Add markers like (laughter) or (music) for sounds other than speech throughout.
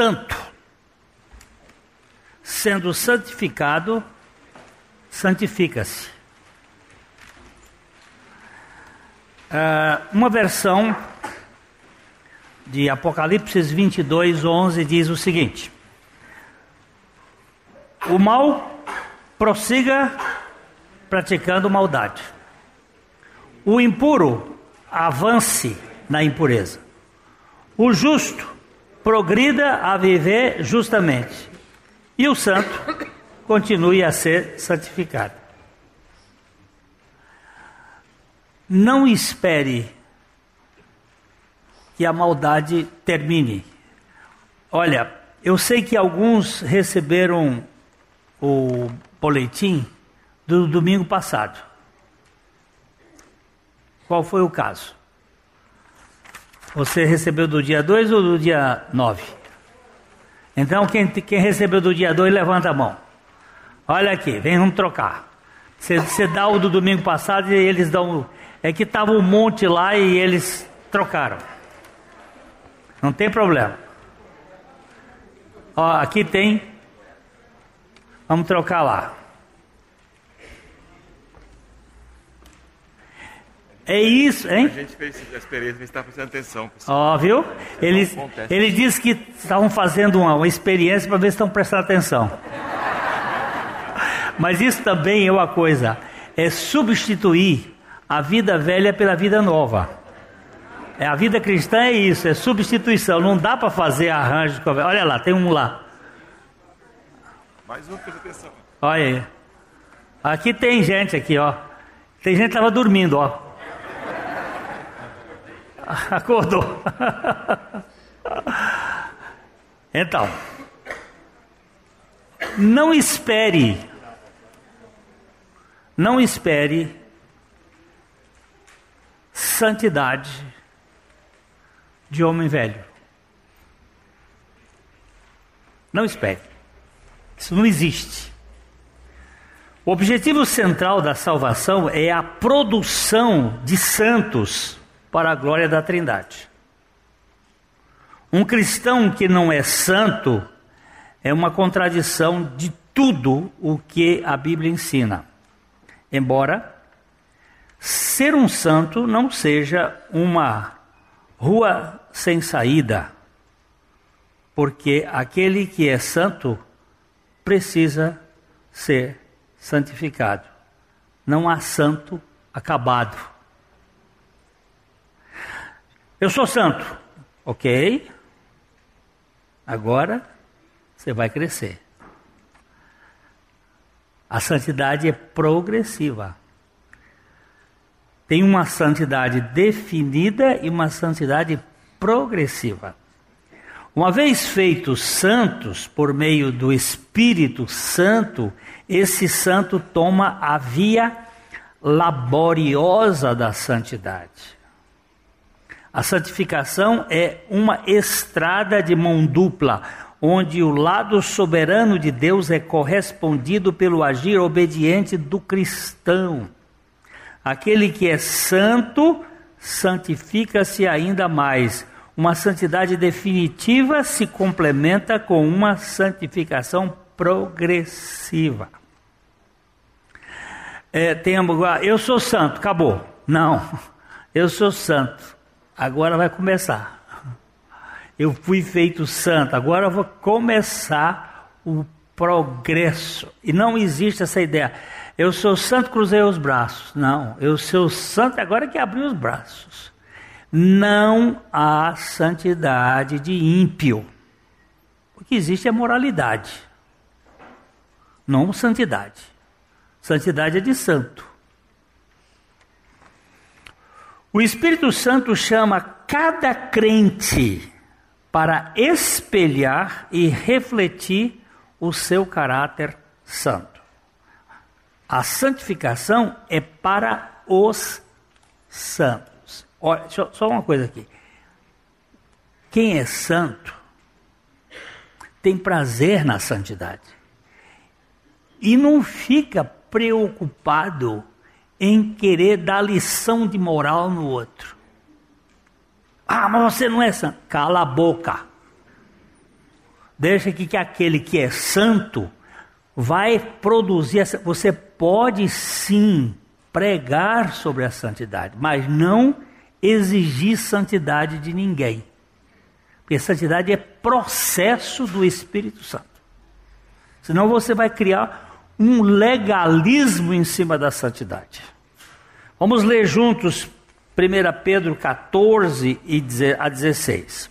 santo. Sendo santificado, santifica-se. Uh, uma versão de Apocalipse 22, 11 diz o seguinte: O mal prossiga praticando maldade, o impuro avance na impureza, o justo progrida a viver justamente, e o santo continue a ser santificado. Não espere que a maldade termine. Olha, eu sei que alguns receberam o boletim do domingo passado. Qual foi o caso? Você recebeu do dia 2 ou do dia 9? Então, quem, quem recebeu do dia 2, levanta a mão. Olha aqui, vem, vamos trocar. Você, você dá o do domingo passado e eles dão. É que estava um monte lá e eles trocaram. Não tem problema. Ó, aqui tem. Vamos trocar lá. É isso, hein? A gente fez a experiência, mas está prestando atenção. Ó, viu? Eles, ele disse que estavam fazendo uma, uma experiência para ver se estão prestando atenção. Mas isso também é uma coisa, é substituir a vida velha pela vida nova. É, a vida cristã é isso, é substituição. Não dá para fazer arranjo. Olha lá, tem um lá. Mais um, presta atenção. Olha aí. Aqui tem gente aqui, ó. Tem gente que estava dormindo, ó. (laughs) Acordou. então, não espere, não espere santidade de homem velho. Não espere. Isso não existe. O objetivo central da salvação é a produção de santos para a glória da Trindade. Um cristão que não é santo é uma contradição de tudo o que a Bíblia ensina. Embora ser um santo não seja uma rua sem saída, porque aquele que é santo precisa ser santificado. Não há santo acabado. Eu sou santo, ok? Agora você vai crescer. A santidade é progressiva. Tem uma santidade definida e uma santidade progressiva. Uma vez feitos santos por meio do Espírito Santo, esse santo toma a via laboriosa da santidade. A santificação é uma estrada de mão dupla, onde o lado soberano de Deus é correspondido pelo agir obediente do cristão. Aquele que é santo santifica-se ainda mais. Uma santidade definitiva se complementa com uma santificação progressiva. É, tem, eu sou santo, acabou. Não, (laughs) eu sou santo. Agora vai começar. Eu fui feito santo, agora eu vou começar o progresso. E não existe essa ideia. Eu sou santo, cruzei os braços. Não, eu sou santo agora que abri os braços. Não há santidade de ímpio. O que existe é moralidade, não santidade. Santidade é de santo. O Espírito Santo chama cada crente para espelhar e refletir o seu caráter santo. A santificação é para os santos. Olha, só uma coisa aqui. Quem é santo tem prazer na santidade e não fica preocupado em querer dar lição de moral no outro. Ah, mas você não é santo. Cala a boca. Deixa que, que aquele que é santo vai produzir. Essa, você pode sim pregar sobre a santidade, mas não exigir santidade de ninguém. Porque santidade é processo do Espírito Santo. Senão você vai criar um legalismo em cima da santidade. Vamos ler juntos 1 Pedro 14 a 16.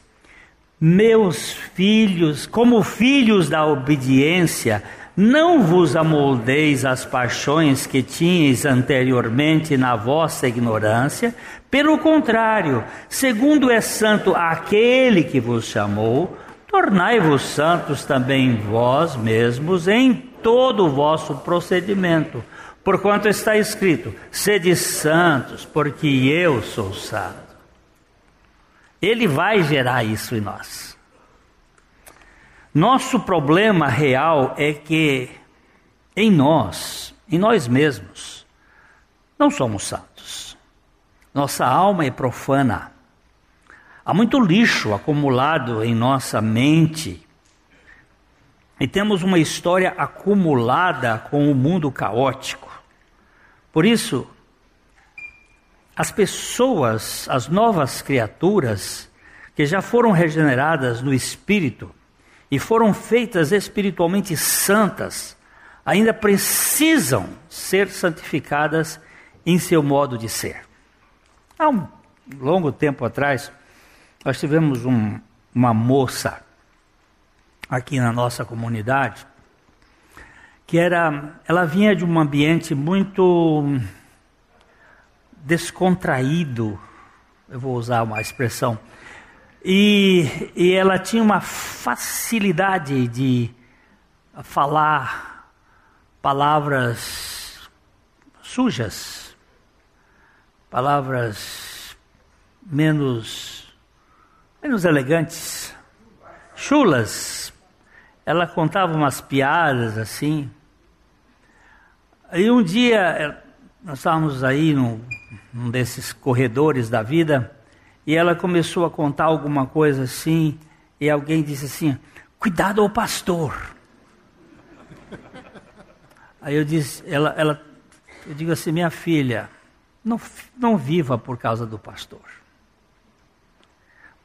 Meus filhos, como filhos da obediência, não vos amoldeis às paixões que tinhais anteriormente na vossa ignorância, pelo contrário, segundo é santo aquele que vos chamou, tornai-vos santos também vós mesmos em todo o vosso procedimento. Porquanto está escrito: sede santos, porque eu sou santo. Ele vai gerar isso em nós. Nosso problema real é que em nós, em nós mesmos, não somos santos. Nossa alma é profana. Há muito lixo acumulado em nossa mente. E temos uma história acumulada com o mundo caótico. Por isso, as pessoas, as novas criaturas que já foram regeneradas no espírito, e foram feitas espiritualmente santas, ainda precisam ser santificadas em seu modo de ser. Há um longo tempo atrás, nós tivemos um, uma moça aqui na nossa comunidade que era, ela vinha de um ambiente muito descontraído, eu vou usar uma expressão, e, e ela tinha uma facilidade de falar palavras sujas, palavras menos, menos elegantes, chulas. Ela contava umas piadas assim. E um dia, nós estávamos aí num, num desses corredores da vida, e ela começou a contar alguma coisa assim, e alguém disse assim: Cuidado ao pastor. Aí eu disse, ela, ela, eu digo assim, minha filha, não, não viva por causa do pastor.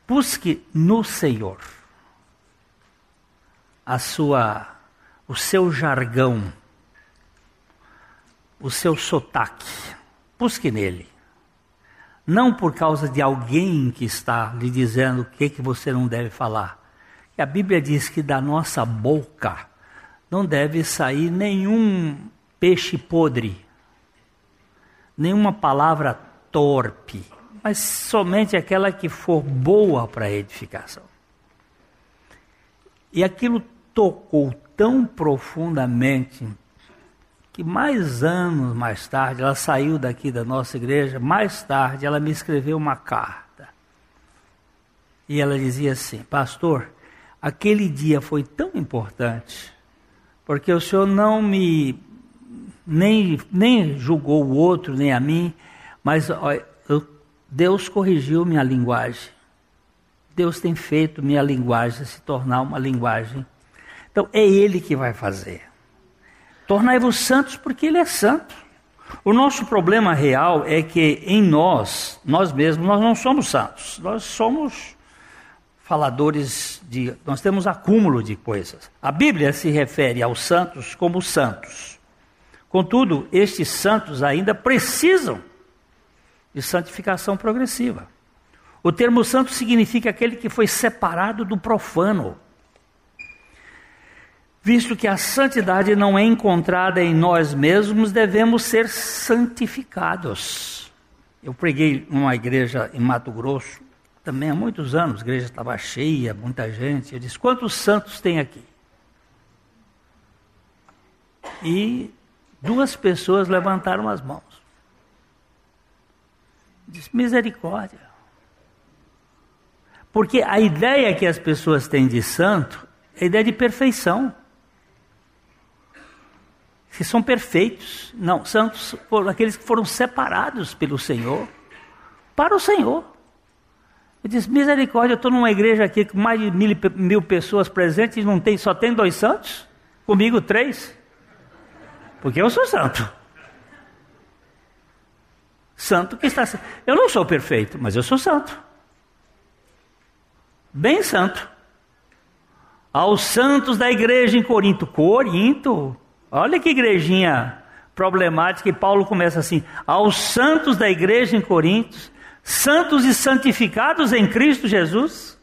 Busque no Senhor a sua, o seu jargão, o seu sotaque. Busque nele. Não por causa de alguém que está lhe dizendo o que, que você não deve falar. A Bíblia diz que da nossa boca não deve sair nenhum peixe podre, nenhuma palavra torpe, mas somente aquela que for boa para a edificação. E aquilo tocou tão profundamente que mais anos mais tarde, ela saiu daqui da nossa igreja, mais tarde ela me escreveu uma carta. E ela dizia assim: Pastor, aquele dia foi tão importante, porque o senhor não me. nem, nem julgou o outro, nem a mim, mas ó, eu, Deus corrigiu minha linguagem. Deus tem feito minha linguagem se tornar uma linguagem. Então é Ele que vai fazer. Tornai-vos santos porque Ele é santo. O nosso problema real é que em nós, nós mesmos, nós não somos santos. Nós somos faladores de. Nós temos acúmulo de coisas. A Bíblia se refere aos santos como santos. Contudo, estes santos ainda precisam de santificação progressiva. O termo santo significa aquele que foi separado do profano Visto que a santidade não é encontrada em nós mesmos, devemos ser santificados. Eu preguei numa igreja em Mato Grosso, também há muitos anos, a igreja estava cheia, muita gente. Eu disse: quantos santos tem aqui? E duas pessoas levantaram as mãos. Disse: misericórdia. Porque a ideia que as pessoas têm de santo é a ideia de perfeição que são perfeitos. Não, santos foram aqueles que foram separados pelo Senhor para o Senhor. Eu disse, misericórdia, eu estou numa igreja aqui com mais de mil, mil pessoas presentes e não tem, só tem dois santos? Comigo três? Porque eu sou santo. Santo que está. Eu não sou perfeito, mas eu sou santo. Bem santo. Aos santos da igreja em Corinto. Corinto? Olha que igrejinha problemática. E Paulo começa assim: Aos santos da igreja em Corinto, santos e santificados em Cristo Jesus.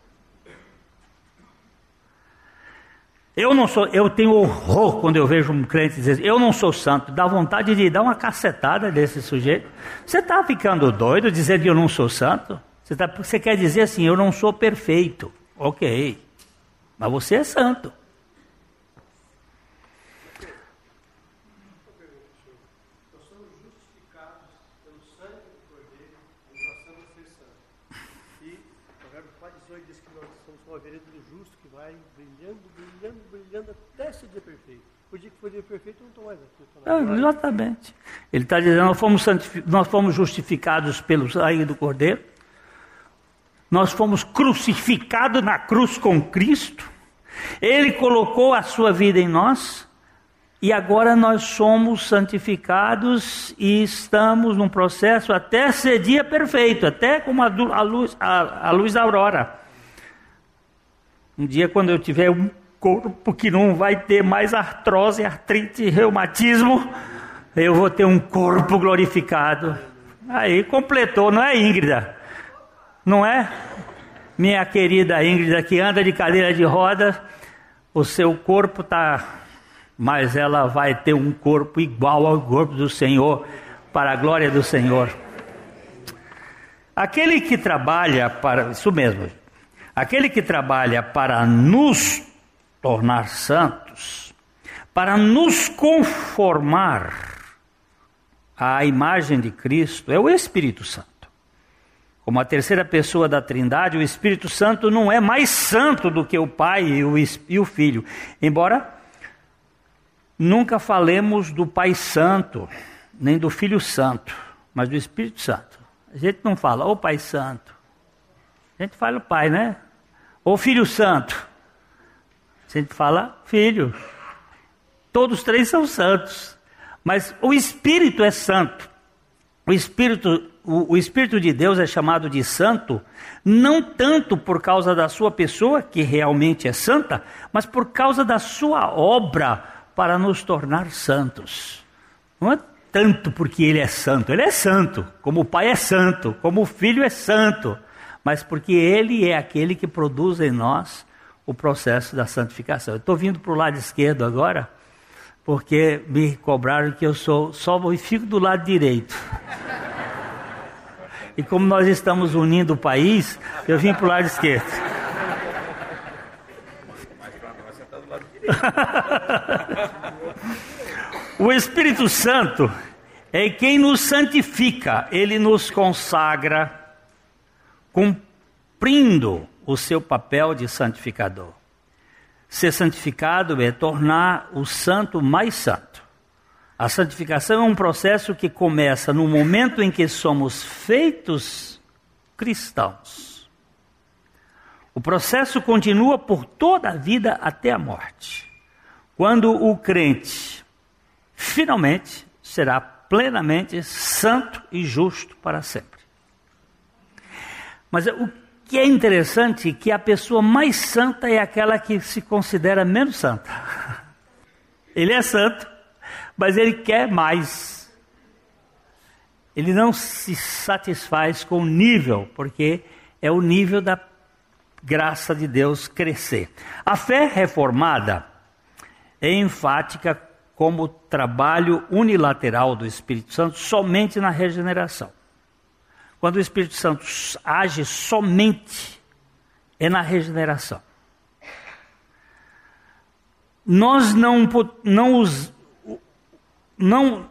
Eu não sou, eu tenho horror quando eu vejo um crente dizer, eu não sou santo, dá vontade de dar uma cacetada desse sujeito. Você está ficando doido dizendo que eu não sou santo? Você, tá, você quer dizer assim, eu não sou perfeito. Ok, mas você é santo. até dia perfeito. O dia que for dia perfeito, não estou mais aqui. É, exatamente. Ele está dizendo, nós fomos, nós fomos justificados pelo sangue do Cordeiro, nós fomos crucificados na cruz com Cristo, Ele colocou a sua vida em nós, e agora nós somos santificados e estamos num processo até ser dia perfeito, até como a, luz, a, a luz da aurora. Um dia, quando eu tiver um corpo que não vai ter mais artrose, artrite, reumatismo, eu vou ter um corpo glorificado. Aí completou, não é Íngrida? Não é? Minha querida Íngrida que anda de cadeira de roda, o seu corpo está, mas ela vai ter um corpo igual ao corpo do Senhor, para a glória do Senhor. Aquele que trabalha para, isso mesmo, aquele que trabalha para nos tornar santos, para nos conformar à imagem de Cristo, é o Espírito Santo. Como a terceira pessoa da Trindade, o Espírito Santo não é mais santo do que o Pai e o, e o Filho. Embora nunca falemos do Pai Santo, nem do Filho Santo, mas do Espírito Santo. A gente não fala, ô Pai Santo. A gente fala o Pai, né? Ô Filho Santo. A gente fala filho. Todos três são santos. Mas o Espírito é santo. O Espírito, o, o, Espírito de Deus é chamado de santo, não tanto por causa da sua pessoa, que realmente é santa, mas por causa da sua obra para nos tornar santos. Não é tanto porque ele é santo, ele é santo, como o Pai é santo, como o Filho é santo, mas porque ele é aquele que produz em nós o processo da santificação. estou vindo para o lado esquerdo agora, porque me cobraram que eu sou só e fico do lado direito. E como nós estamos unindo o país, eu vim para o lado esquerdo. (laughs) o Espírito Santo é quem nos santifica, ele nos consagra, cumprindo o seu papel de santificador. Ser santificado é tornar o santo mais santo. A santificação é um processo que começa no momento em que somos feitos cristãos. O processo continua por toda a vida até a morte. Quando o crente finalmente será plenamente santo e justo para sempre. Mas o que é interessante que a pessoa mais santa é aquela que se considera menos santa. (laughs) Ele é santo, mas ele quer mais. Ele não se satisfaz com o nível, porque é o nível da graça de Deus crescer. A fé reformada é enfática como trabalho unilateral do Espírito Santo somente na regeneração. Quando o Espírito Santo age somente é na regeneração. Nós não, não, não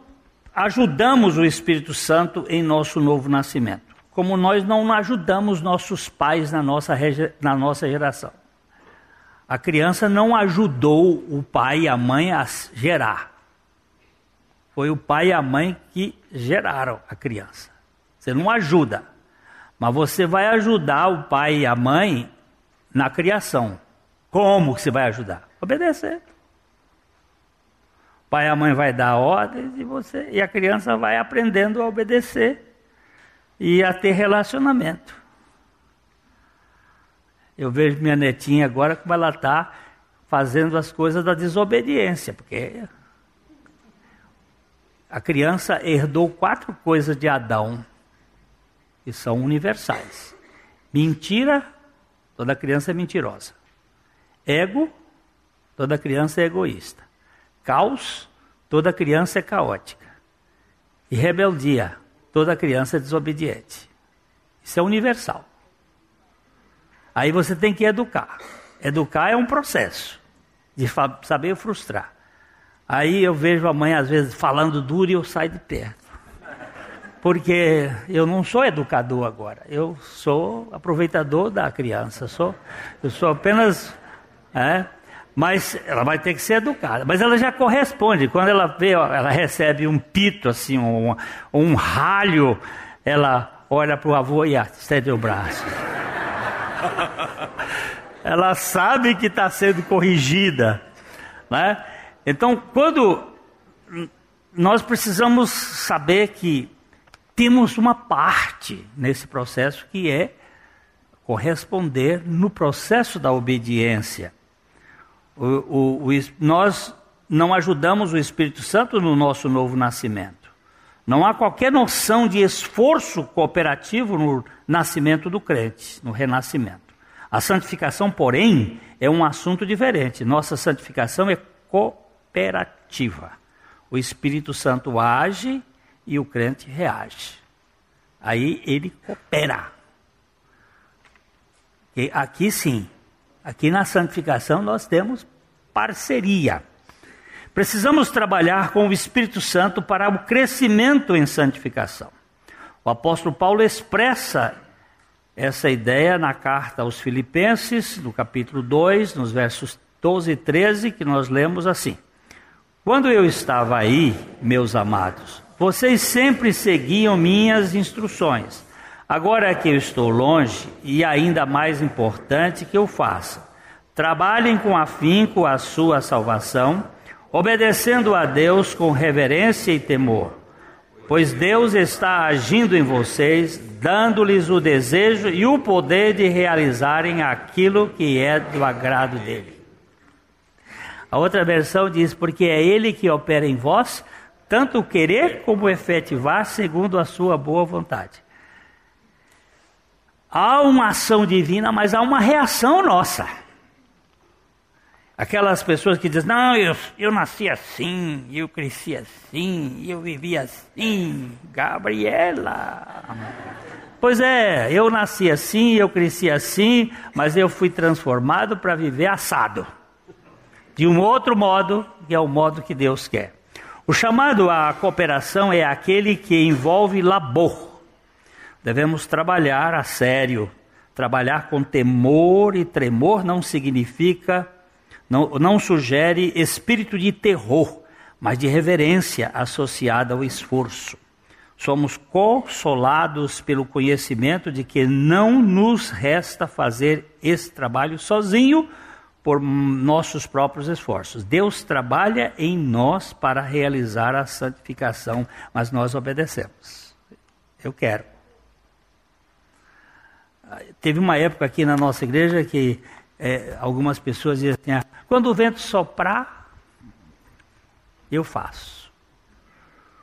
ajudamos o Espírito Santo em nosso novo nascimento, como nós não ajudamos nossos pais na nossa, na nossa geração. A criança não ajudou o pai e a mãe a gerar. Foi o pai e a mãe que geraram a criança. Você não ajuda. Mas você vai ajudar o pai e a mãe na criação. Como que você vai ajudar? Obedecer. O pai e a mãe vai dar ordens e você e a criança vai aprendendo a obedecer e a ter relacionamento. Eu vejo minha netinha agora como ela está fazendo as coisas da desobediência, porque a criança herdou quatro coisas de Adão que são universais: mentira, toda criança é mentirosa. Ego, toda criança é egoísta. Caos, toda criança é caótica. E rebeldia, toda criança é desobediente. Isso é universal. Aí você tem que educar. Educar é um processo de saber frustrar. Aí eu vejo a mãe às vezes falando duro e eu saio de perto. Porque eu não sou educador agora, eu sou aproveitador da criança, sou, eu sou apenas. É, mas ela vai ter que ser educada. Mas ela já corresponde. Quando ela vê, ela recebe um pito, assim, um, um ralho, ela olha para o avô e estende o braço. (laughs) ela sabe que está sendo corrigida. Né? Então, quando nós precisamos saber que temos uma parte nesse processo que é corresponder no processo da obediência. O, o, o, nós não ajudamos o Espírito Santo no nosso novo nascimento. Não há qualquer noção de esforço cooperativo no nascimento do crente, no renascimento. A santificação, porém, é um assunto diferente. Nossa santificação é cooperativa. O Espírito Santo age e o crente reage. Aí ele coopera. E aqui sim, aqui na santificação nós temos parceria. Precisamos trabalhar com o Espírito Santo para o crescimento em santificação. O apóstolo Paulo expressa essa ideia na carta aos Filipenses, no capítulo 2, nos versos 12 e 13, que nós lemos assim: Quando eu estava aí, meus amados, vocês sempre seguiam minhas instruções. Agora que eu estou longe, e ainda mais importante que eu faça, trabalhem com afinco a sua salvação, obedecendo a Deus com reverência e temor, pois Deus está agindo em vocês, dando-lhes o desejo e o poder de realizarem aquilo que é do agrado dele. A outra versão diz: Porque é Ele que opera em vós, tanto o querer como o efetivar, segundo a sua boa vontade. Há uma ação divina, mas há uma reação nossa. Aquelas pessoas que dizem, não, eu, eu nasci assim, eu cresci assim, eu vivi assim. Gabriela. Pois é, eu nasci assim, eu cresci assim, mas eu fui transformado para viver assado de um outro modo, que é o modo que Deus quer. O chamado à cooperação é aquele que envolve labor. Devemos trabalhar a sério, trabalhar com temor e tremor não significa, não, não sugere espírito de terror, mas de reverência associada ao esforço. Somos consolados pelo conhecimento de que não nos resta fazer esse trabalho sozinho, por nossos próprios esforços. Deus trabalha em nós para realizar a santificação, mas nós obedecemos. Eu quero. Teve uma época aqui na nossa igreja que é, algumas pessoas diziam assim: ah, quando o vento soprar, eu faço.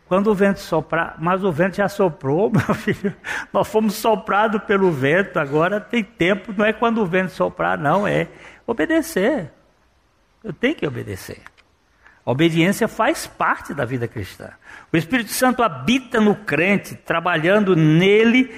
Quando o vento soprar, mas o vento já soprou, (laughs) meu filho. Nós fomos soprados pelo vento, agora tem tempo, não é quando o vento soprar, não, é Obedecer. Eu tenho que obedecer. A obediência faz parte da vida cristã. O Espírito Santo habita no crente, trabalhando nele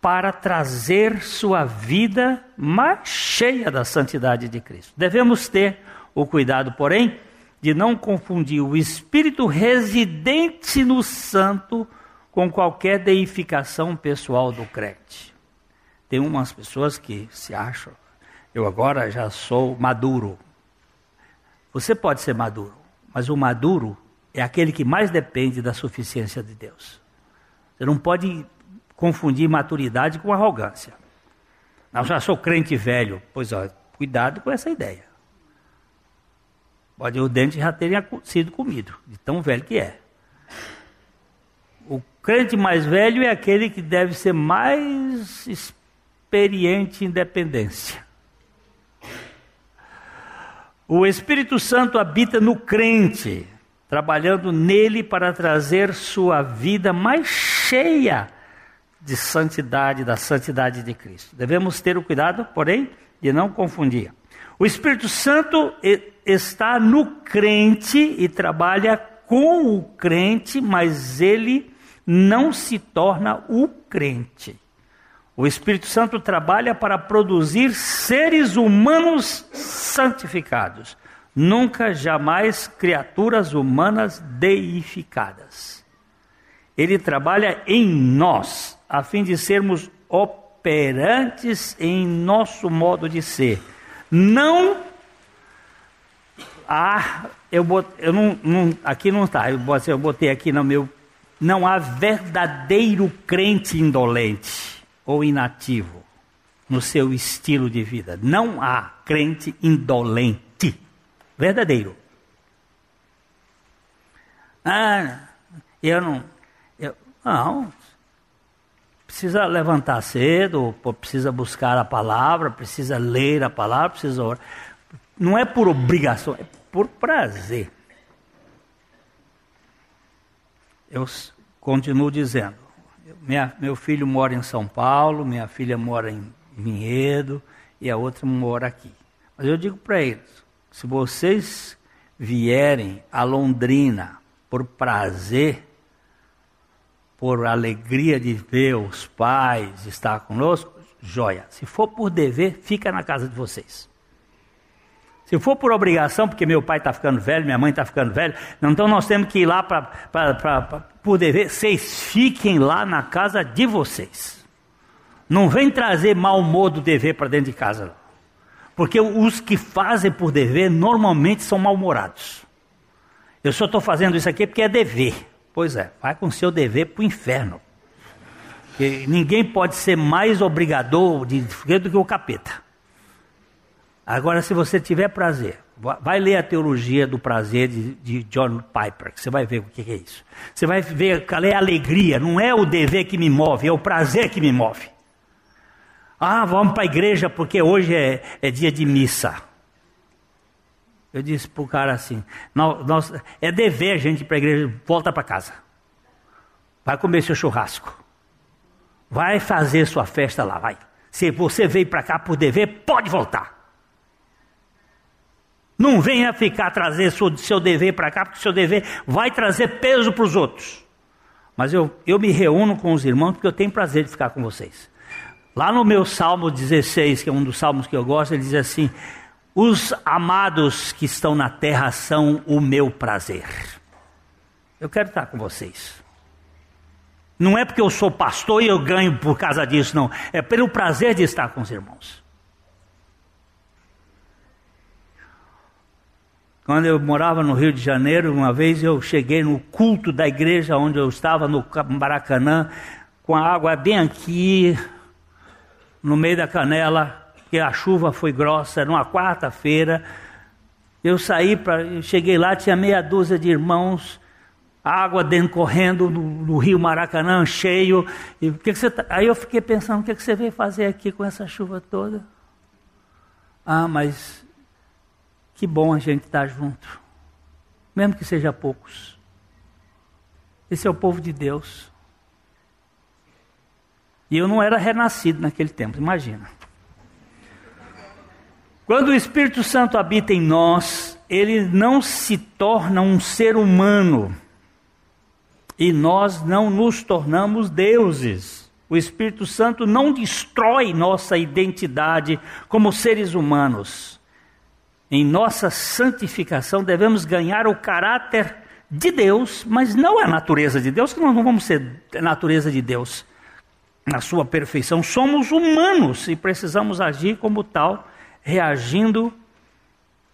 para trazer sua vida mais cheia da santidade de Cristo. Devemos ter o cuidado, porém, de não confundir o Espírito residente no santo com qualquer deificação pessoal do crente. Tem umas pessoas que se acham eu agora já sou maduro. Você pode ser maduro, mas o maduro é aquele que mais depende da suficiência de Deus. Você não pode confundir maturidade com arrogância. Não, já sou crente velho. Pois ó, cuidado com essa ideia. Pode o dente já ter sido comido, de tão velho que é. O crente mais velho é aquele que deve ser mais experiente em dependência. O Espírito Santo habita no crente, trabalhando nele para trazer sua vida mais cheia de santidade, da santidade de Cristo. Devemos ter o cuidado, porém, de não confundir. O Espírito Santo está no crente e trabalha com o crente, mas ele não se torna o crente. O Espírito Santo trabalha para produzir seres humanos santificados, nunca jamais criaturas humanas deificadas. Ele trabalha em nós, a fim de sermos operantes em nosso modo de ser. Não há, eu, eu não, não, aqui não está, eu botei, eu botei aqui no meu, não há verdadeiro crente indolente ou inativo no seu estilo de vida. Não há crente indolente, verdadeiro. Ah, eu não, eu, não, precisa levantar cedo, precisa buscar a palavra, precisa ler a palavra, precisa orar. Não é por obrigação, é por prazer. Eu continuo dizendo: minha, meu filho mora em São Paulo, minha filha mora em Vinhedo e a outra mora aqui. Mas eu digo para eles: se vocês vierem a Londrina por prazer, por alegria de ver os pais estar conosco, joia. Se for por dever, fica na casa de vocês. Se for por obrigação, porque meu pai está ficando velho, minha mãe está ficando velho, então nós temos que ir lá pra, por dever, vocês fiquem lá na casa de vocês. Não vem trazer mau humor do dever para dentro de casa. Porque os que fazem por dever normalmente são mal-humorados. Eu só estou fazendo isso aqui porque é dever. Pois é, vai com seu dever para o inferno. Porque ninguém pode ser mais obrigador de, do que o capeta. Agora, se você tiver prazer, vai ler a teologia do prazer de, de John Piper, que você vai ver o que é isso. Você vai ver qual é a alegria, não é o dever que me move, é o prazer que me move. Ah, vamos para a igreja porque hoje é, é, dia de missa. Eu disse para o cara assim: nós, é dever a gente ir para a igreja, volta para casa. Vai comer seu churrasco. Vai fazer sua festa lá, vai. Se você veio para cá por dever, pode voltar. Não venha ficar trazer seu, seu dever para cá, porque seu dever vai trazer peso para os outros. Mas eu, eu me reúno com os irmãos porque eu tenho prazer de ficar com vocês. Lá no meu Salmo 16, que é um dos salmos que eu gosto, ele diz assim: Os amados que estão na terra são o meu prazer. Eu quero estar com vocês. Não é porque eu sou pastor e eu ganho por causa disso, não. É pelo prazer de estar com os irmãos. Quando eu morava no Rio de Janeiro, uma vez eu cheguei no culto da igreja onde eu estava, no Maracanã, com a água bem aqui, no meio da canela, porque a chuva foi grossa, era uma quarta-feira. Eu saí para. Cheguei lá, tinha meia dúzia de irmãos, água dentro correndo no, no rio Maracanã, cheio. E, que que tá? Aí eu fiquei pensando, o que, que você veio fazer aqui com essa chuva toda? Ah, mas que bom a gente estar junto, mesmo que seja poucos. Esse é o povo de Deus. E eu não era renascido naquele tempo, imagina. Quando o Espírito Santo habita em nós, ele não se torna um ser humano. E nós não nos tornamos deuses. O Espírito Santo não destrói nossa identidade como seres humanos em nossa santificação, devemos ganhar o caráter de Deus, mas não a natureza de Deus, que nós não vamos ser natureza de Deus na sua perfeição. Somos humanos e precisamos agir como tal, reagindo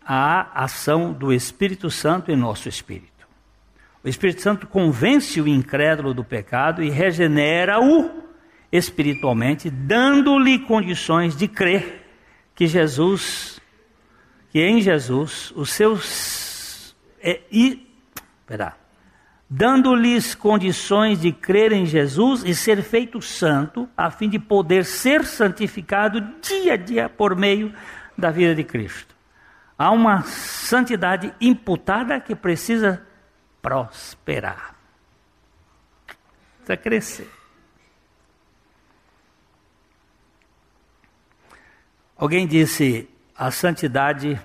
à ação do Espírito Santo em nosso espírito. O Espírito Santo convence o incrédulo do pecado e regenera-o espiritualmente, dando-lhe condições de crer que Jesus, que em Jesus, os seus. É, e, dando-lhes condições de crer em Jesus e ser feito santo, a fim de poder ser santificado dia a dia por meio da vida de Cristo. Há uma santidade imputada que precisa prosperar. Precisa crescer. Alguém disse a santidade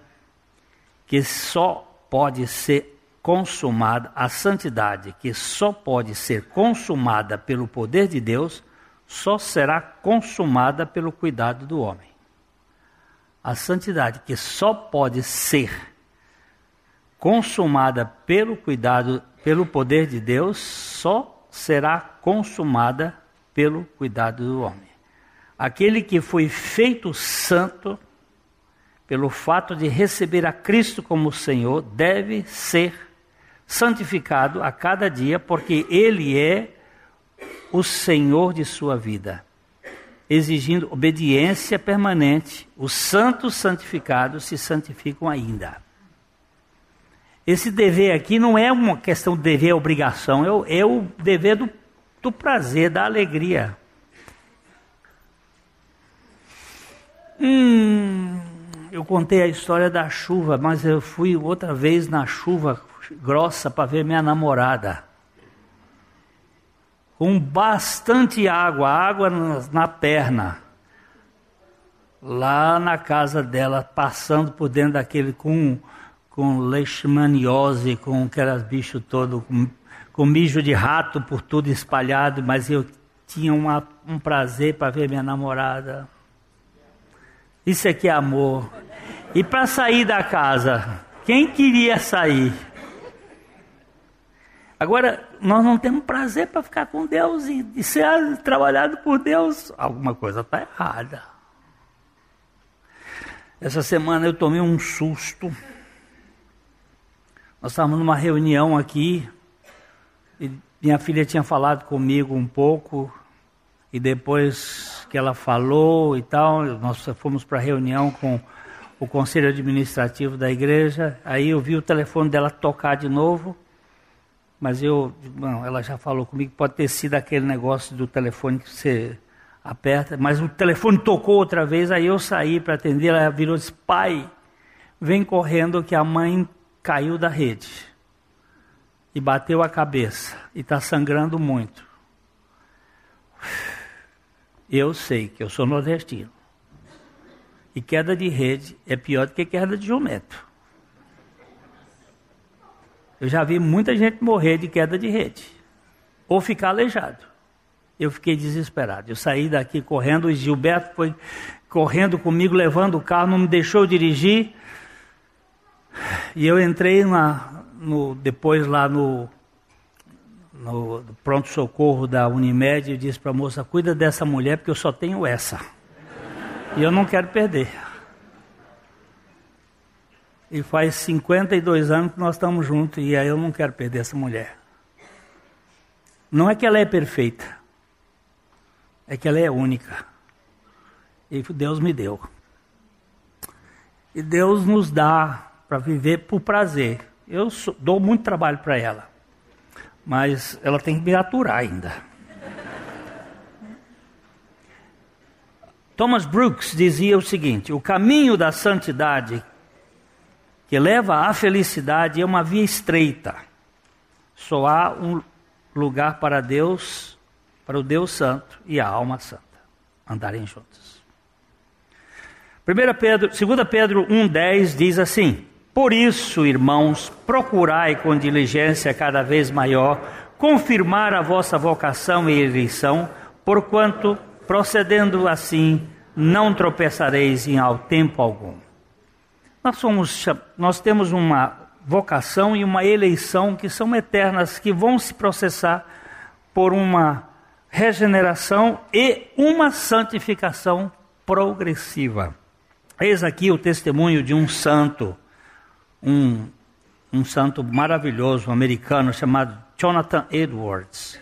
que só pode ser consumada, a santidade que só pode ser consumada pelo poder de Deus, só será consumada pelo cuidado do homem. A santidade que só pode ser consumada pelo cuidado, pelo poder de Deus, só será consumada pelo cuidado do homem. Aquele que foi feito santo pelo fato de receber a Cristo como Senhor deve ser santificado a cada dia, porque Ele é o Senhor de sua vida, exigindo obediência permanente. Os santos santificados se santificam ainda. Esse dever aqui não é uma questão de dever, obrigação, é o, é o dever do, do prazer, da alegria. Hum, eu contei a história da chuva, mas eu fui outra vez na chuva grossa para ver minha namorada. Com bastante água, água na, na perna. Lá na casa dela, passando por dentro daquele com, com leishmaniose, com aqueles bichos todos, com, com mijo de rato por tudo espalhado, mas eu tinha uma, um prazer para ver minha namorada. Isso aqui é amor. E para sair da casa, quem queria sair? Agora, nós não temos prazer para ficar com Deus e, e ser trabalhado por Deus. Alguma coisa está errada. Essa semana eu tomei um susto. Nós estávamos numa reunião aqui e minha filha tinha falado comigo um pouco e depois que ela falou e tal, nós fomos para reunião com o conselho administrativo da igreja. Aí eu vi o telefone dela tocar de novo, mas eu, não, ela já falou comigo, pode ter sido aquele negócio do telefone que você aperta, mas o telefone tocou outra vez, aí eu saí para atender, ela virou e disse, pai, vem correndo que a mãe caiu da rede e bateu a cabeça e está sangrando muito. Eu sei que eu sou nordestino. E queda de rede é pior do que queda de jumento. Eu já vi muita gente morrer de queda de rede. Ou ficar aleijado. Eu fiquei desesperado. Eu saí daqui correndo, o Gilberto foi correndo comigo, levando o carro, não me deixou dirigir. E eu entrei na, no, depois lá no no pronto-socorro da Unimed e disse para a moça: cuida dessa mulher porque eu só tenho essa. E eu não quero perder. E faz 52 anos que nós estamos juntos e aí eu não quero perder essa mulher. Não é que ela é perfeita, é que ela é única. E Deus me deu. E Deus nos dá para viver por prazer. Eu sou, dou muito trabalho para ela mas ela tem que me aturar ainda. Thomas Brooks dizia o seguinte: o caminho da santidade que leva à felicidade é uma via estreita. Só há um lugar para Deus, para o Deus Santo e a alma santa andarem juntos. 1 Pedro, 2 Pedro 1,10 diz assim: por isso, irmãos, procurai com diligência cada vez maior confirmar a vossa vocação e eleição, porquanto, procedendo assim, não tropeçareis em ao tempo algum. Nós, somos, nós temos uma vocação e uma eleição que são eternas, que vão se processar por uma regeneração e uma santificação progressiva. Eis aqui o testemunho de um santo um, um santo maravilhoso um americano chamado Jonathan Edwards.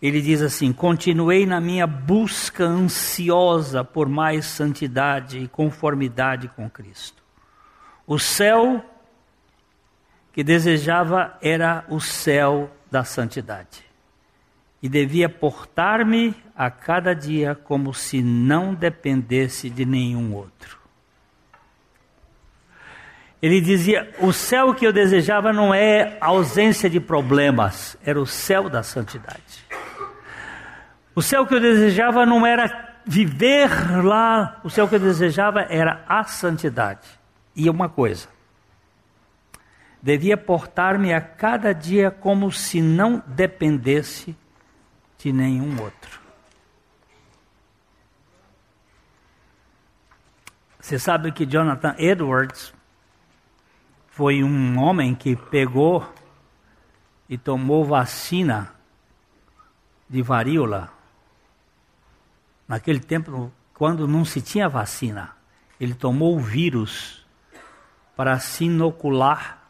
ele diz assim: Continuei na minha busca ansiosa por mais santidade e conformidade com Cristo. O céu que desejava era o céu da santidade. E devia portar-me a cada dia como se não dependesse de nenhum outro. Ele dizia: o céu que eu desejava não é ausência de problemas, era o céu da santidade. O céu que eu desejava não era viver lá, o céu que eu desejava era a santidade. E uma coisa, devia portar-me a cada dia como se não dependesse de nenhum outro. Você sabe que Jonathan Edwards foi um homem que pegou e tomou vacina de varíola Naquele tempo, quando não se tinha vacina, ele tomou o vírus para se inocular,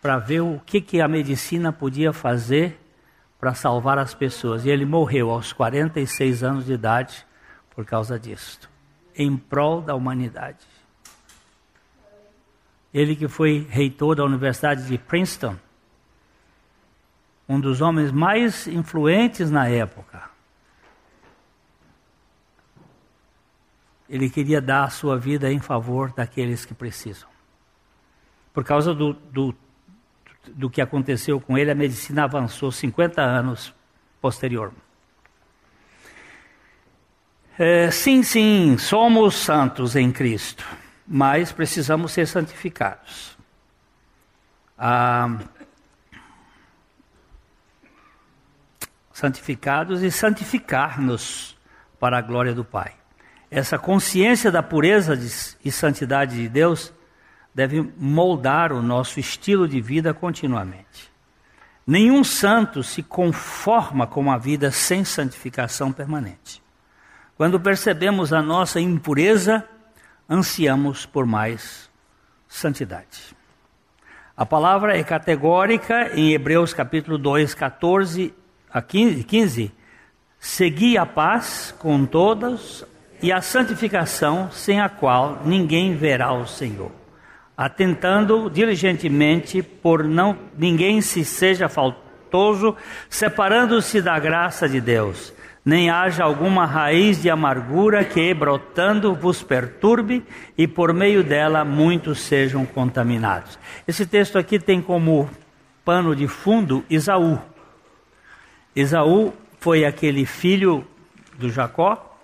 para ver o que, que a medicina podia fazer para salvar as pessoas. E ele morreu aos 46 anos de idade por causa disso, em prol da humanidade. Ele que foi reitor da Universidade de Princeton, um dos homens mais influentes na época. ele queria dar a sua vida em favor daqueles que precisam. Por causa do, do, do que aconteceu com ele, a medicina avançou 50 anos posterior. É, sim, sim, somos santos em Cristo, mas precisamos ser santificados. Ah, santificados e santificar-nos para a glória do Pai. Essa consciência da pureza e santidade de Deus deve moldar o nosso estilo de vida continuamente. Nenhum santo se conforma com uma vida sem santificação permanente. Quando percebemos a nossa impureza, ansiamos por mais santidade. A palavra é categórica em Hebreus capítulo 2, 14 a 15. 15 Segui a paz com todas e a santificação, sem a qual ninguém verá o Senhor. Atentando diligentemente por não ninguém se seja faltoso, separando-se da graça de Deus, nem haja alguma raiz de amargura que, brotando, vos perturbe e por meio dela muitos sejam contaminados. Esse texto aqui tem como pano de fundo Isaú. Isaú foi aquele filho do Jacó,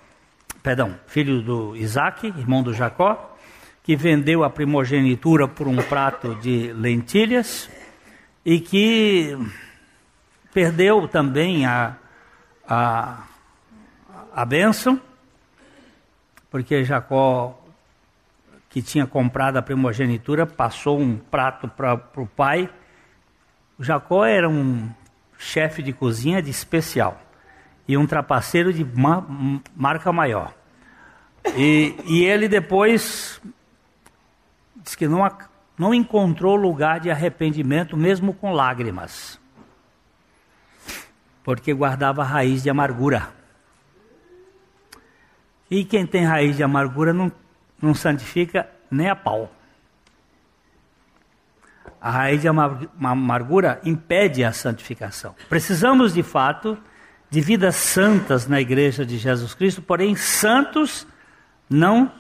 perdão, filho do Isaac, irmão do Jacó, que vendeu a primogenitura por um prato de lentilhas e que perdeu também a, a, a bênção, porque Jacó, que tinha comprado a primogenitura, passou um prato para o pai. Jacó era um chefe de cozinha de especial e um trapaceiro de marca maior. E, e ele depois diz que não, não encontrou lugar de arrependimento, mesmo com lágrimas, porque guardava raiz de amargura. E quem tem raiz de amargura não, não santifica nem a pau. A raiz de amargura impede a santificação. Precisamos, de fato, de vidas santas na igreja de Jesus Cristo, porém, santos não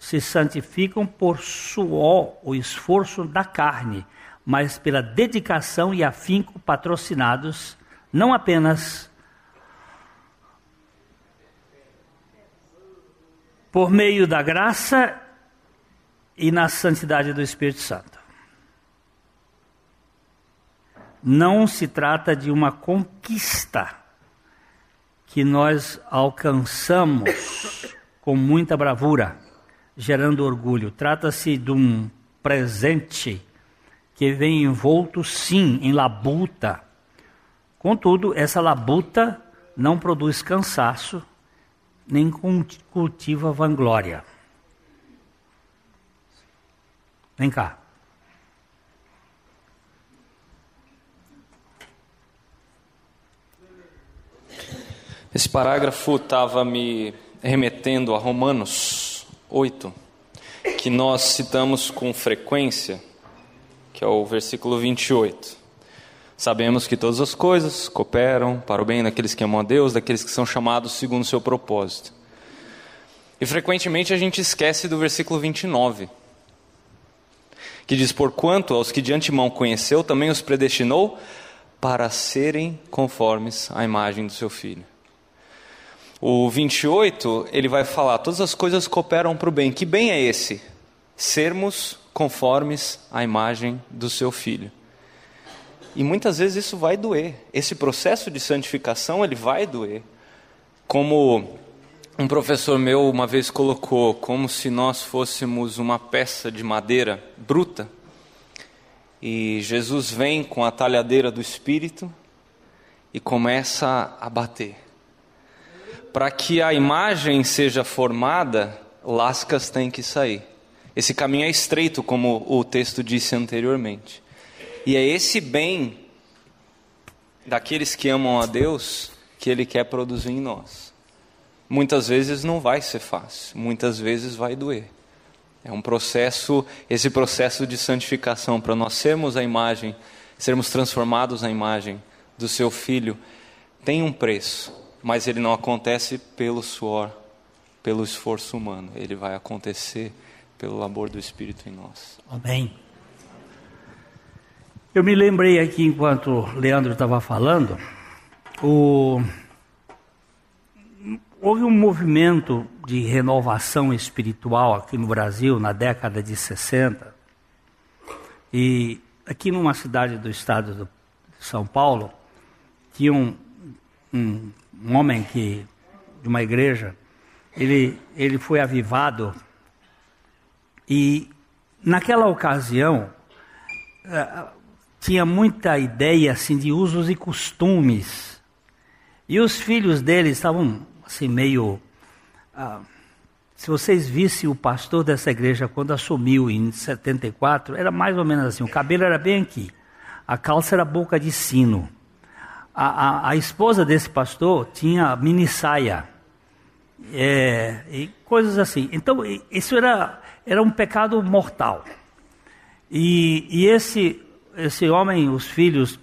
se santificam por suor, o esforço da carne, mas pela dedicação e afinco patrocinados não apenas por meio da graça e na santidade do Espírito Santo. Não se trata de uma conquista que nós alcançamos com muita bravura, gerando orgulho. Trata-se de um presente que vem envolto, sim, em labuta. Contudo, essa labuta não produz cansaço, nem cultiva vanglória. Vem cá. Esse parágrafo estava me remetendo a Romanos 8, que nós citamos com frequência, que é o versículo 28. Sabemos que todas as coisas cooperam para o bem daqueles que amam a Deus, daqueles que são chamados segundo o seu propósito. E frequentemente a gente esquece do versículo 29, que diz: Porquanto aos que de antemão conheceu, também os predestinou para serem conformes à imagem do seu filho. O 28, ele vai falar: todas as coisas cooperam para o bem. Que bem é esse? Sermos conformes à imagem do seu filho. E muitas vezes isso vai doer. Esse processo de santificação, ele vai doer. Como um professor meu uma vez colocou, como se nós fôssemos uma peça de madeira bruta. E Jesus vem com a talhadeira do Espírito e começa a bater. Para que a imagem seja formada, lascas têm que sair. Esse caminho é estreito, como o texto disse anteriormente. E é esse bem daqueles que amam a Deus que Ele quer produzir em nós. Muitas vezes não vai ser fácil, muitas vezes vai doer. É um processo, esse processo de santificação, para nós sermos a imagem, sermos transformados na imagem do Seu Filho, tem um preço, mas ele não acontece pelo suor, pelo esforço humano, ele vai acontecer pelo labor do Espírito em nós. Amém. Eu me lembrei aqui, enquanto o Leandro estava falando, o... houve um movimento de renovação espiritual aqui no Brasil na década de 60. E aqui numa cidade do estado de São Paulo, tinha um, um, um homem que, de uma igreja, ele, ele foi avivado e naquela ocasião eh, tinha muita ideia assim de usos e costumes. E os filhos dele estavam assim meio ah, se vocês vissem o pastor dessa igreja quando assumiu em 74, era mais ou menos assim, o cabelo era bem aqui, a calça era boca de sino. A, a, a esposa desse pastor tinha mini saia. É, e coisas assim. Então, isso era, era um pecado mortal. E, e esse esse homem, os filhos,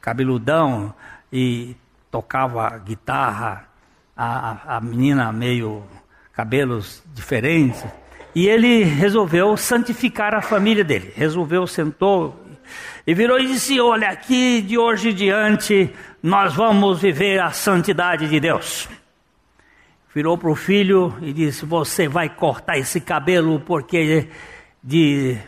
cabeludão, e tocava guitarra, a, a menina meio cabelos diferentes, e ele resolveu santificar a família dele. Resolveu, sentou e virou e disse: Olha, aqui de hoje em diante nós vamos viver a santidade de Deus. Virou para o filho e disse: Você vai cortar esse cabelo porque de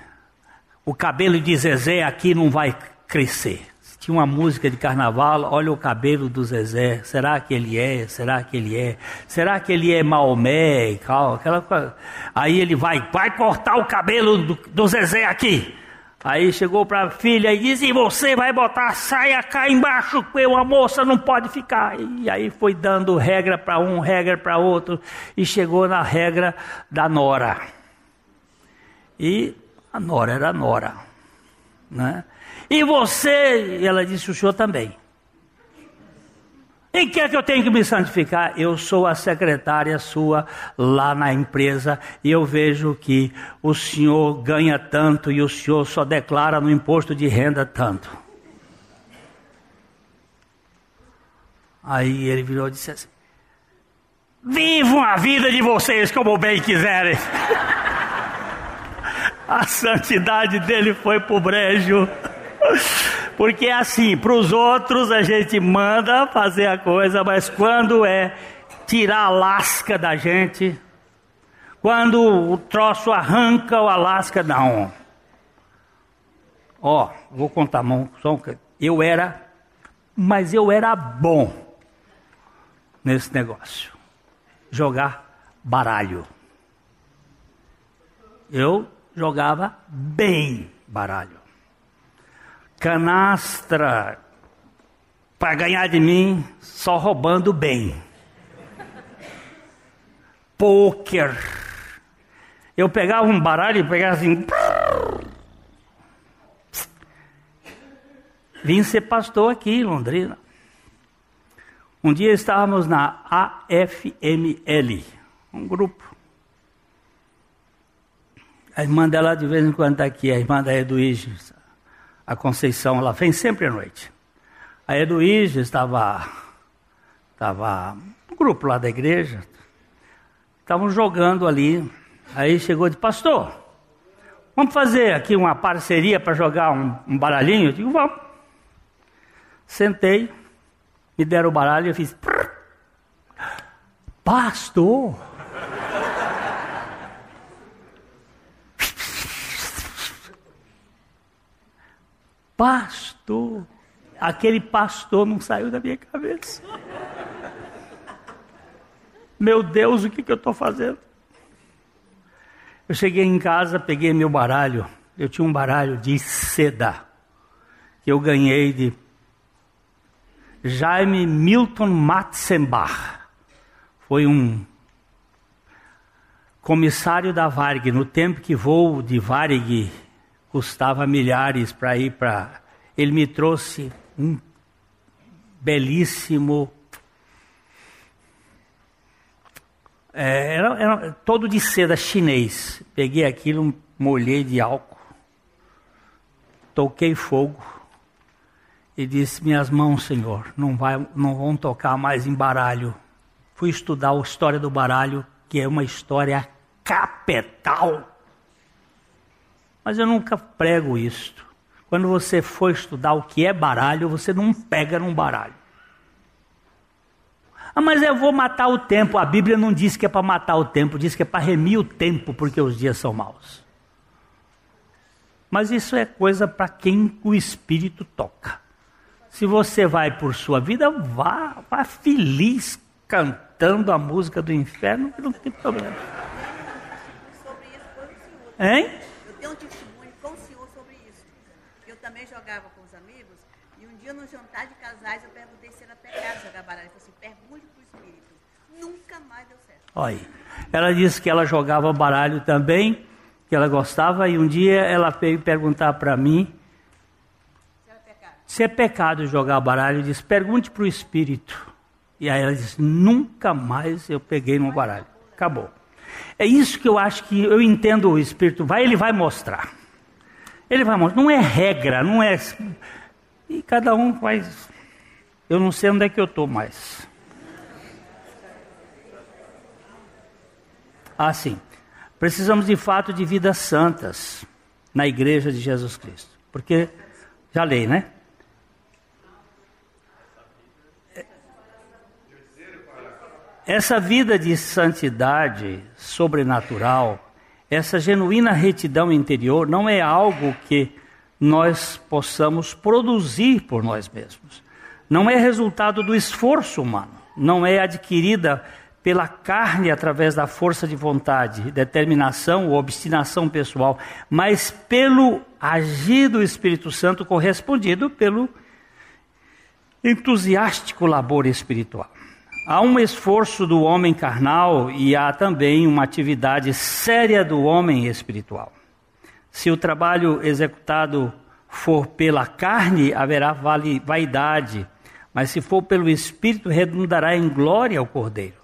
o cabelo de Zezé aqui não vai crescer. Tinha uma música de carnaval, olha o cabelo do Zezé, será que ele é? Será que ele é? Será que ele é Maomé? Aquela, aí ele vai, vai cortar o cabelo do, do Zezé aqui. Aí chegou para a filha e disse: e você vai botar a saia cá embaixo, porque uma moça não pode ficar. E aí foi dando regra para um, regra para outro, e chegou na regra da nora. E a nora era a nora. Né? E você, ela disse, o senhor também. Em que é que eu tenho que me santificar? Eu sou a secretária sua lá na empresa e eu vejo que o senhor ganha tanto e o senhor só declara no imposto de renda tanto. Aí ele virou e disse assim: Vivam a vida de vocês como bem quiserem. (laughs) a santidade dele foi pro brejo. Porque é assim, para os outros a gente manda fazer a coisa, mas quando é tirar a lasca da gente, quando o troço arranca o alasca, não. Ó, vou contar mão, só um, eu era, mas eu era bom nesse negócio. Jogar baralho. Eu jogava bem baralho. Canastra para ganhar de mim, só roubando bem. Poker. Eu pegava um baralho e pegava assim. Vim ser pastor aqui em Londrina. Um dia estávamos na AFML, um grupo. A irmã dela de vez em quando está aqui, a irmã da Eduíge, a Conceição, ela vem sempre à noite. A Eduíge estava, estava no grupo lá da igreja, estavam jogando ali. Aí chegou de pastor, vamos fazer aqui uma parceria para jogar um, um baralhinho? Eu digo, vamos. Sentei, me deram o baralho e eu fiz. Pastor! Pastor! Aquele pastor não saiu da minha cabeça. Meu Deus, o que, que eu estou fazendo? Eu cheguei em casa, peguei meu baralho. Eu tinha um baralho de seda que eu ganhei de Jaime Milton Matzenbach. Foi um comissário da Varg, no tempo que voo de Varg custava milhares para ir para. Ele me trouxe um belíssimo. É, era, era todo de seda chinês. Peguei aquilo, molhei de álcool, toquei fogo e disse: Minhas mãos, Senhor, não, vai, não vão tocar mais em baralho. Fui estudar a história do baralho, que é uma história capital. Mas eu nunca prego isto. Quando você for estudar o que é baralho, você não pega num baralho. Ah, mas eu vou matar o tempo. A Bíblia não diz que é para matar o tempo, diz que é para remir o tempo, porque os dias são maus. Mas isso é coisa para quem o Espírito toca. Se você vai por sua vida, vá, vá feliz cantando a música do inferno, não tem problema. Hein? Tenho um testemunho com o senhor sobre isso. Eu também jogava com os amigos e um dia no jantar de casais eu perguntei se era pecado jogar baralho. Ele falou assim, pergunte para o Espírito. Nunca mais deu certo. Olha, ela disse que ela jogava baralho também, que ela gostava, e um dia ela veio perguntar para mim Se é pecado jogar baralho. Eu disse, pergunte para o Espírito. E aí ela disse, nunca mais eu peguei no baralho. Acabou. É isso que eu acho que eu entendo o Espírito vai, ele vai mostrar. Ele vai mostrar. Não é regra, não é. E cada um faz. Eu não sei onde é que eu estou mais. Ah, sim. Precisamos de fato de vidas santas na igreja de Jesus Cristo. Porque, já lei, né? Essa vida de santidade sobrenatural, essa genuína retidão interior, não é algo que nós possamos produzir por nós mesmos. Não é resultado do esforço humano, não é adquirida pela carne através da força de vontade, determinação ou obstinação pessoal, mas pelo agir do Espírito Santo correspondido pelo entusiástico labor espiritual. Há um esforço do homem carnal e há também uma atividade séria do homem espiritual. Se o trabalho executado for pela carne, haverá vaidade, mas se for pelo espírito, redundará em glória ao cordeiro.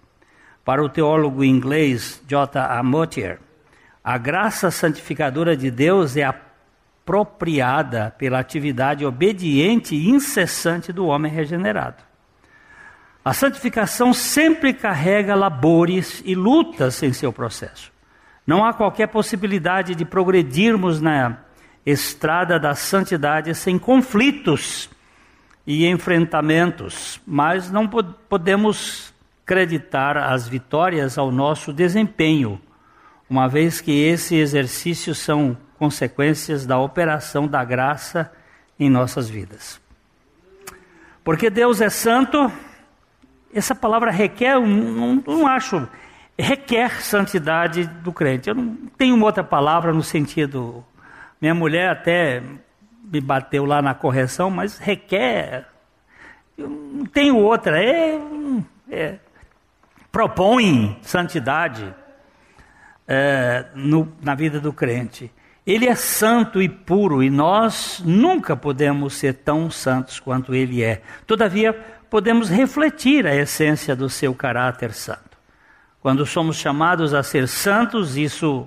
Para o teólogo inglês J. A. Motier, a graça santificadora de Deus é apropriada pela atividade obediente e incessante do homem regenerado. A santificação sempre carrega labores e lutas em seu processo. Não há qualquer possibilidade de progredirmos na estrada da santidade sem conflitos e enfrentamentos, mas não podemos acreditar as vitórias ao nosso desempenho, uma vez que esses exercícios são consequências da operação da graça em nossas vidas. Porque Deus é santo, essa palavra requer, não, não acho, requer santidade do crente. Eu não tenho uma outra palavra no sentido. Minha mulher até me bateu lá na correção, mas requer. Eu não tenho outra. É, é propõe santidade é, no, na vida do crente. Ele é santo e puro e nós nunca podemos ser tão santos quanto ele é. Todavia, podemos refletir a essência do seu caráter santo. Quando somos chamados a ser santos, isso,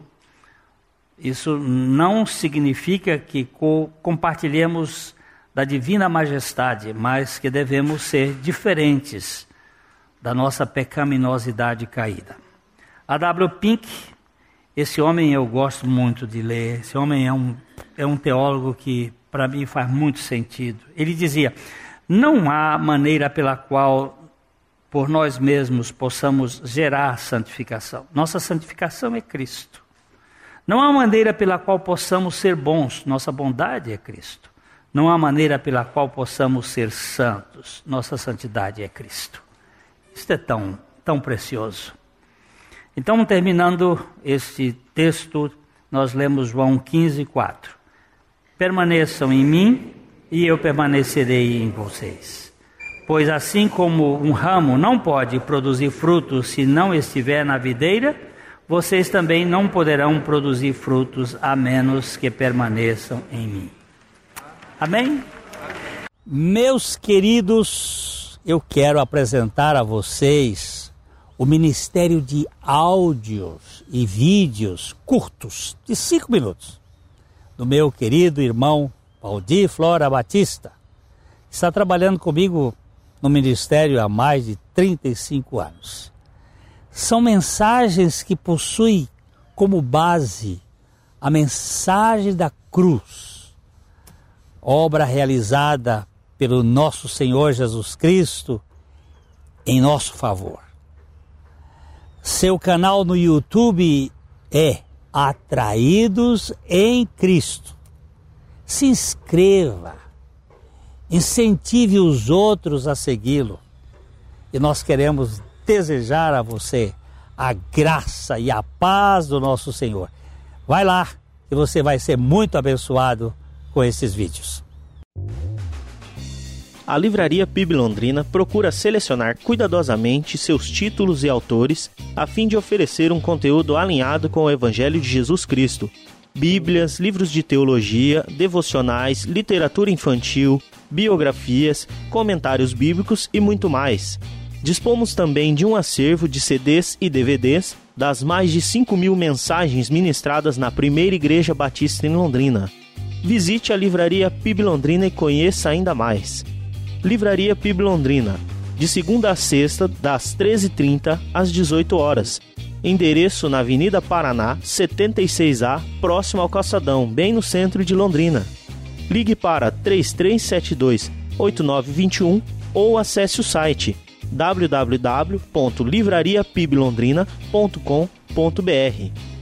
isso não significa que co compartilhemos da divina majestade, mas que devemos ser diferentes da nossa pecaminosidade caída. A W. Pink, esse homem eu gosto muito de ler, esse homem é um, é um teólogo que para mim faz muito sentido. Ele dizia: não há maneira pela qual por nós mesmos possamos gerar santificação. Nossa santificação é Cristo. Não há maneira pela qual possamos ser bons. Nossa bondade é Cristo. Não há maneira pela qual possamos ser santos. Nossa santidade é Cristo. Isto é tão, tão precioso. Então, terminando este texto, nós lemos João 15, 4. Permaneçam em mim e eu permanecerei em vocês. Pois assim como um ramo não pode produzir frutos se não estiver na videira, vocês também não poderão produzir frutos a menos que permaneçam em mim. Amém? Meus queridos, eu quero apresentar a vocês o Ministério de Áudios e Vídeos curtos, de cinco minutos, do meu querido irmão Valdir Flora Batista, está trabalhando comigo no ministério há mais de 35 anos. São mensagens que possuem como base a mensagem da cruz, obra realizada pelo nosso Senhor Jesus Cristo em nosso favor. Seu canal no YouTube é Atraídos em Cristo se inscreva, incentive os outros a segui-lo. E nós queremos desejar a você a graça e a paz do nosso Senhor. Vai lá e você vai ser muito abençoado com esses vídeos. A Livraria PIB Londrina procura selecionar cuidadosamente seus títulos e autores a fim de oferecer um conteúdo alinhado com o Evangelho de Jesus Cristo bíblias, livros de teologia, devocionais, literatura infantil, biografias, comentários bíblicos e muito mais. Dispomos também de um acervo de CDs e DVDs das mais de 5 mil mensagens ministradas na primeira Igreja Batista em Londrina. Visite a Livraria PIB Londrina e conheça ainda mais. Livraria PIB Londrina, de segunda a sexta, das 13h30 às 18 horas endereço na Avenida Paraná, 76A, próximo ao Calçadão, bem no centro de Londrina. Ligue para 3372 8921 ou acesse o site www.livrariapiblondrina.com.br.